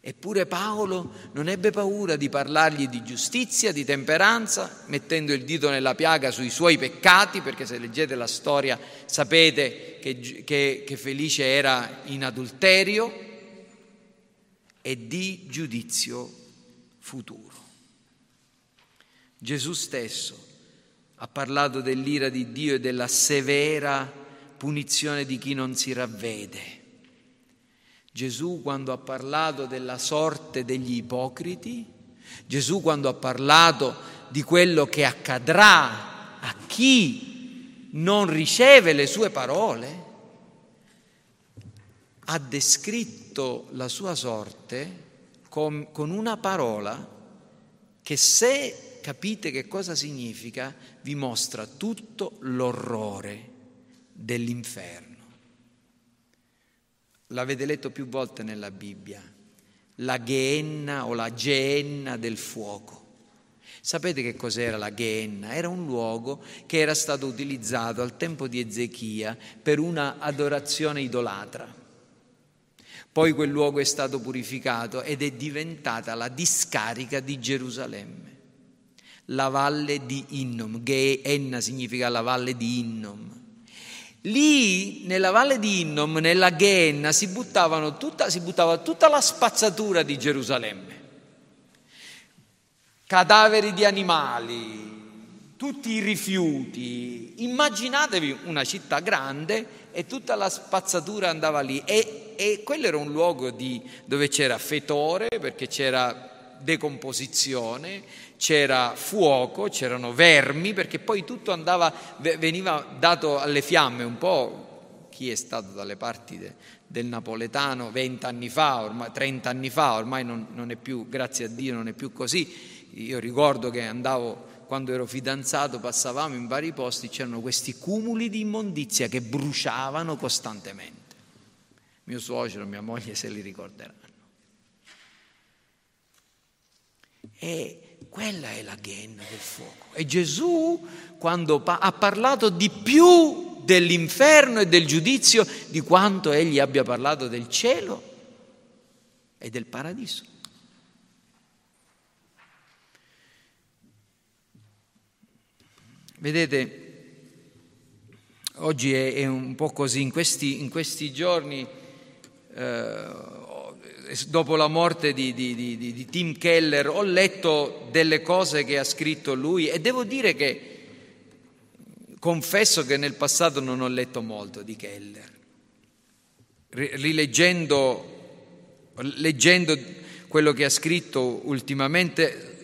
Speaker 1: Eppure Paolo non ebbe paura di parlargli di giustizia, di temperanza, mettendo il dito nella piaga sui suoi peccati, perché se leggete la storia sapete che, che, che Felice era in adulterio, e di giudizio futuro. Gesù stesso ha parlato dell'ira di Dio e della severa punizione di chi non si ravvede. Gesù quando ha parlato della sorte degli ipocriti, Gesù quando ha parlato di quello che accadrà a chi non riceve le sue parole, ha descritto la sua sorte con, una parola che se capite che cosa significa, vi mostra tutto l'orrore dell'inferno. L'avete letto più volte nella Bibbia, la ghenna o la geenna del fuoco. Sapete che cos'era la Ghenna? Era un luogo che era stato utilizzato al tempo di Ezechia per una adorazione idolatra. Poi quel luogo è stato purificato ed è diventata la discarica di Gerusalemme, la valle di Innom. Geenna significa la valle di Innom. Lì, nella valle di Innom, nella Ghenna, si, tutta, si buttava tutta la spazzatura di Gerusalemme. Cadaveri di animali, tutti i rifiuti. Immaginatevi una città grande e tutta la spazzatura andava lì. E, e quello era un luogo di, dove c'era fetore, perché c'era decomposizione, c'era fuoco, c'erano vermi, perché poi tutto andava, veniva dato alle fiamme, un po' chi è stato dalle parti de, del napoletano 20 anni fa, ormai, 30 anni fa, ormai non, non, è più, grazie a Dio, non è più così. Io ricordo che andavo, quando ero fidanzato, passavamo in vari posti, c'erano questi cumuli di immondizia che bruciavano costantemente. Mio suocero, mia moglie se li ricorderanno. E quella è la ghenna del fuoco. E Gesù, quando ha parlato di più dell'inferno e del giudizio, di quanto egli abbia parlato del cielo e del paradiso. Vedete, oggi è, un po' così, in questi, in questi giorni eh, dopo la morte di, di, di, di, Tim Keller, ho letto delle cose che ha scritto lui e devo dire che confesso che nel passato non ho letto molto di Keller. Rileggendo leggendo quello che ha scritto ultimamente,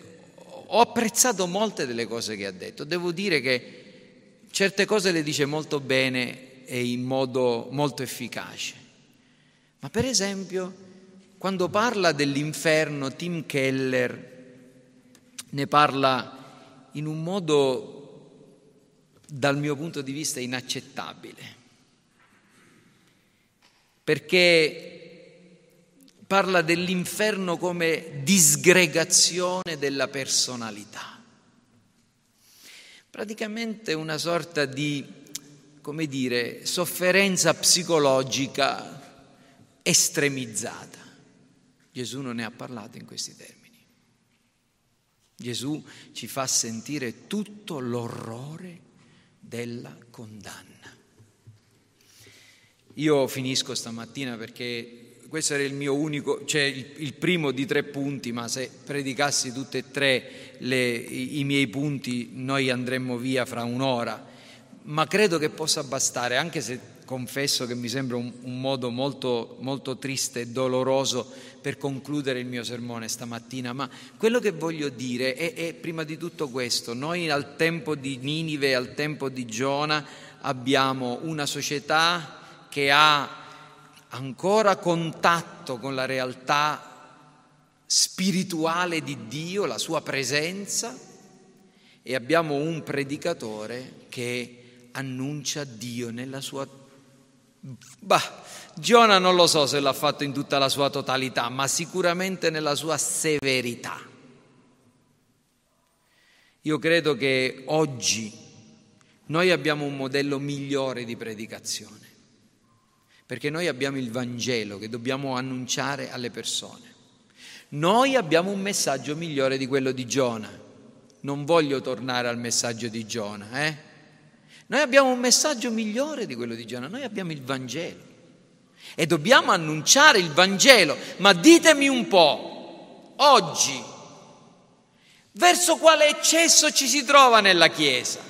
Speaker 1: ho apprezzato molte delle cose che ha detto. Devo dire che certe cose le dice molto bene e in modo molto efficace. Ma per esempio quando parla dell'inferno, Tim Keller ne parla in un modo, dal mio punto di vista, inaccettabile, perché parla dell'inferno come disgregazione della personalità, praticamente una sorta di, come dire, sofferenza psicologica estremizzata. Gesù non ne ha parlato in questi termini. Gesù ci fa sentire tutto l'orrore della condanna. Io finisco stamattina perché questo era il mio unico, cioè il, il primo di tre punti, ma se predicassi tutti e tre le, i, i miei punti noi andremmo via fra un'ora, ma credo che possa bastare, anche se confesso che mi sembra un, un modo molto, molto triste e doloroso per concludere il mio sermone stamattina, ma quello che voglio dire è, è prima di tutto questo. Noi al tempo di Ninive, al tempo di Giona, abbiamo una società che ha ancora contatto con la realtà spirituale di Dio, la sua presenza, e abbiamo un predicatore che annuncia Dio nella sua Bah, Giona non lo so se l'ha fatto in tutta la sua totalità, ma sicuramente nella sua severità. Io credo che oggi noi abbiamo un modello migliore di predicazione, perché noi abbiamo il Vangelo che dobbiamo annunciare alle persone. Noi abbiamo un messaggio migliore di quello di Giona. Non voglio tornare al messaggio di Giona, eh? Noi abbiamo un messaggio migliore di quello di Giona, noi abbiamo il Vangelo e dobbiamo annunciare il Vangelo. Ma ditemi un po', oggi, verso quale eccesso ci si trova nella Chiesa?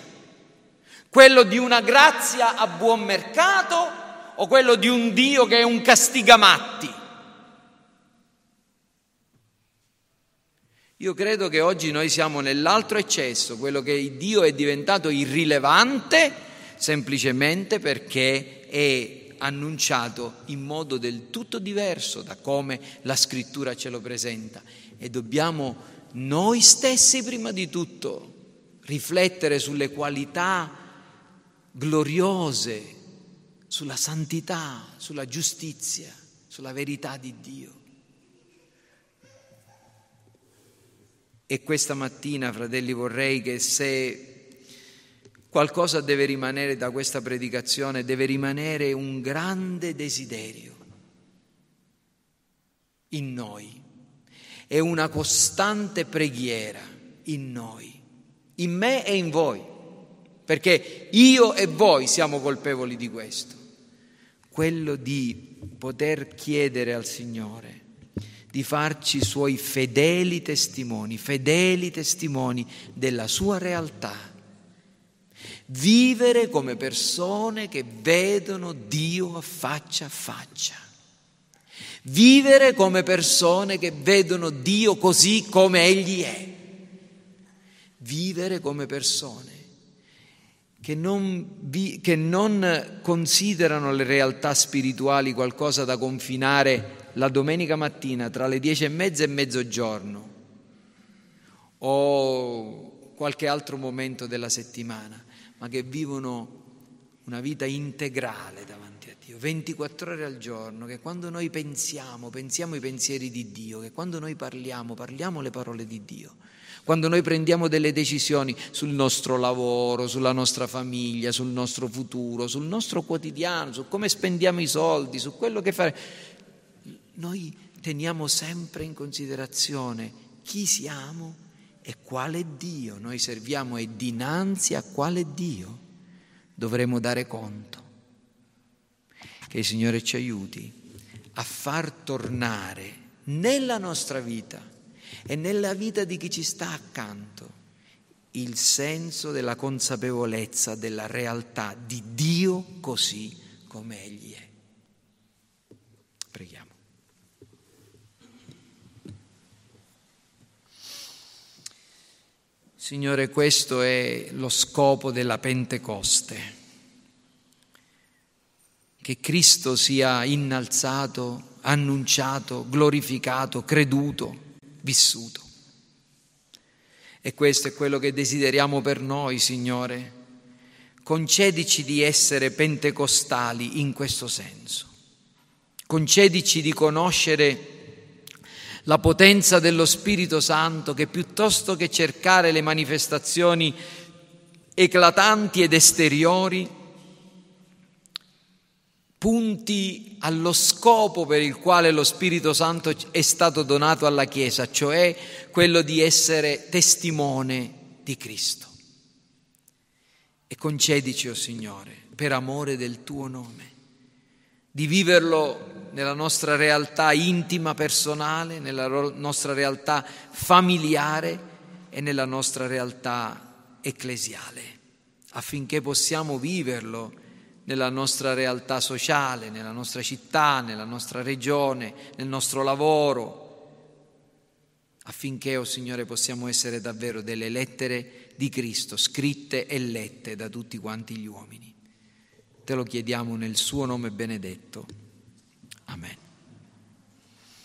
Speaker 1: Quello di una grazia a buon mercato o quello di un Dio che è un castigamatti? Io credo che oggi noi siamo nell'altro eccesso, quello che Dio è diventato irrilevante semplicemente perché è annunciato in modo del tutto diverso da come la scrittura ce lo presenta e dobbiamo noi stessi prima di tutto, riflettere sulle qualità gloriose, sulla santità, sulla giustizia, sulla verità di Dio. E questa mattina, fratelli, vorrei che se qualcosa deve rimanere da questa predicazione, deve rimanere un grande desiderio in noi. E una costante preghiera in noi, in me e in voi, perché io e voi siamo colpevoli di questo, quello di poter chiedere al Signore di farci suoi fedeli testimoni, fedeli testimoni della sua realtà Vivere come persone che vedono Dio faccia a faccia. Vivere come persone che vedono Dio così come Egli è. Vivere come persone che non, vi, che non considerano le realtà spirituali qualcosa da confinare la domenica mattina tra le dieci e mezza e mezzogiorno o qualche altro momento della settimana, ma che vivono una vita integrale davanti a Dio, 24 ore al giorno, che quando noi pensiamo, pensiamo i pensieri di Dio, che quando noi parliamo, parliamo le parole di Dio, quando noi prendiamo delle decisioni sul nostro lavoro, sulla nostra famiglia, sul nostro futuro, sul nostro quotidiano, su come spendiamo i soldi, su quello che fare, noi teniamo sempre in considerazione chi siamo e quale Dio noi serviamo e dinanzi a quale Dio dovremo dare conto. Che il Signore ci aiuti a far tornare nella nostra vita e nella vita di chi ci sta accanto il senso della consapevolezza della realtà di Dio così come Egli è. Signore, questo è lo scopo della Pentecoste, che Cristo sia innalzato, annunciato, glorificato, creduto, vissuto. E questo è quello che desideriamo per noi, Signore. Concedici di essere pentecostali in questo senso. Concedici di conoscere la potenza dello Spirito Santo che piuttosto che cercare le manifestazioni eclatanti ed esteriori, punti allo scopo per il quale lo Spirito Santo è stato donato alla Chiesa, cioè quello di essere testimone di Cristo. E concedici, o oh Signore, per amore del tuo nome, di viverlo nella nostra realtà intima, personale, nella nostra realtà familiare e nella nostra realtà ecclesiale, affinché possiamo viverlo nella nostra realtà sociale, nella nostra città, nella nostra regione, nel nostro lavoro, affinché, o oh Signore, possiamo essere davvero delle lettere di Cristo, scritte e lette da tutti quanti gli uomini. Te lo chiediamo nel suo nome benedetto. Amen.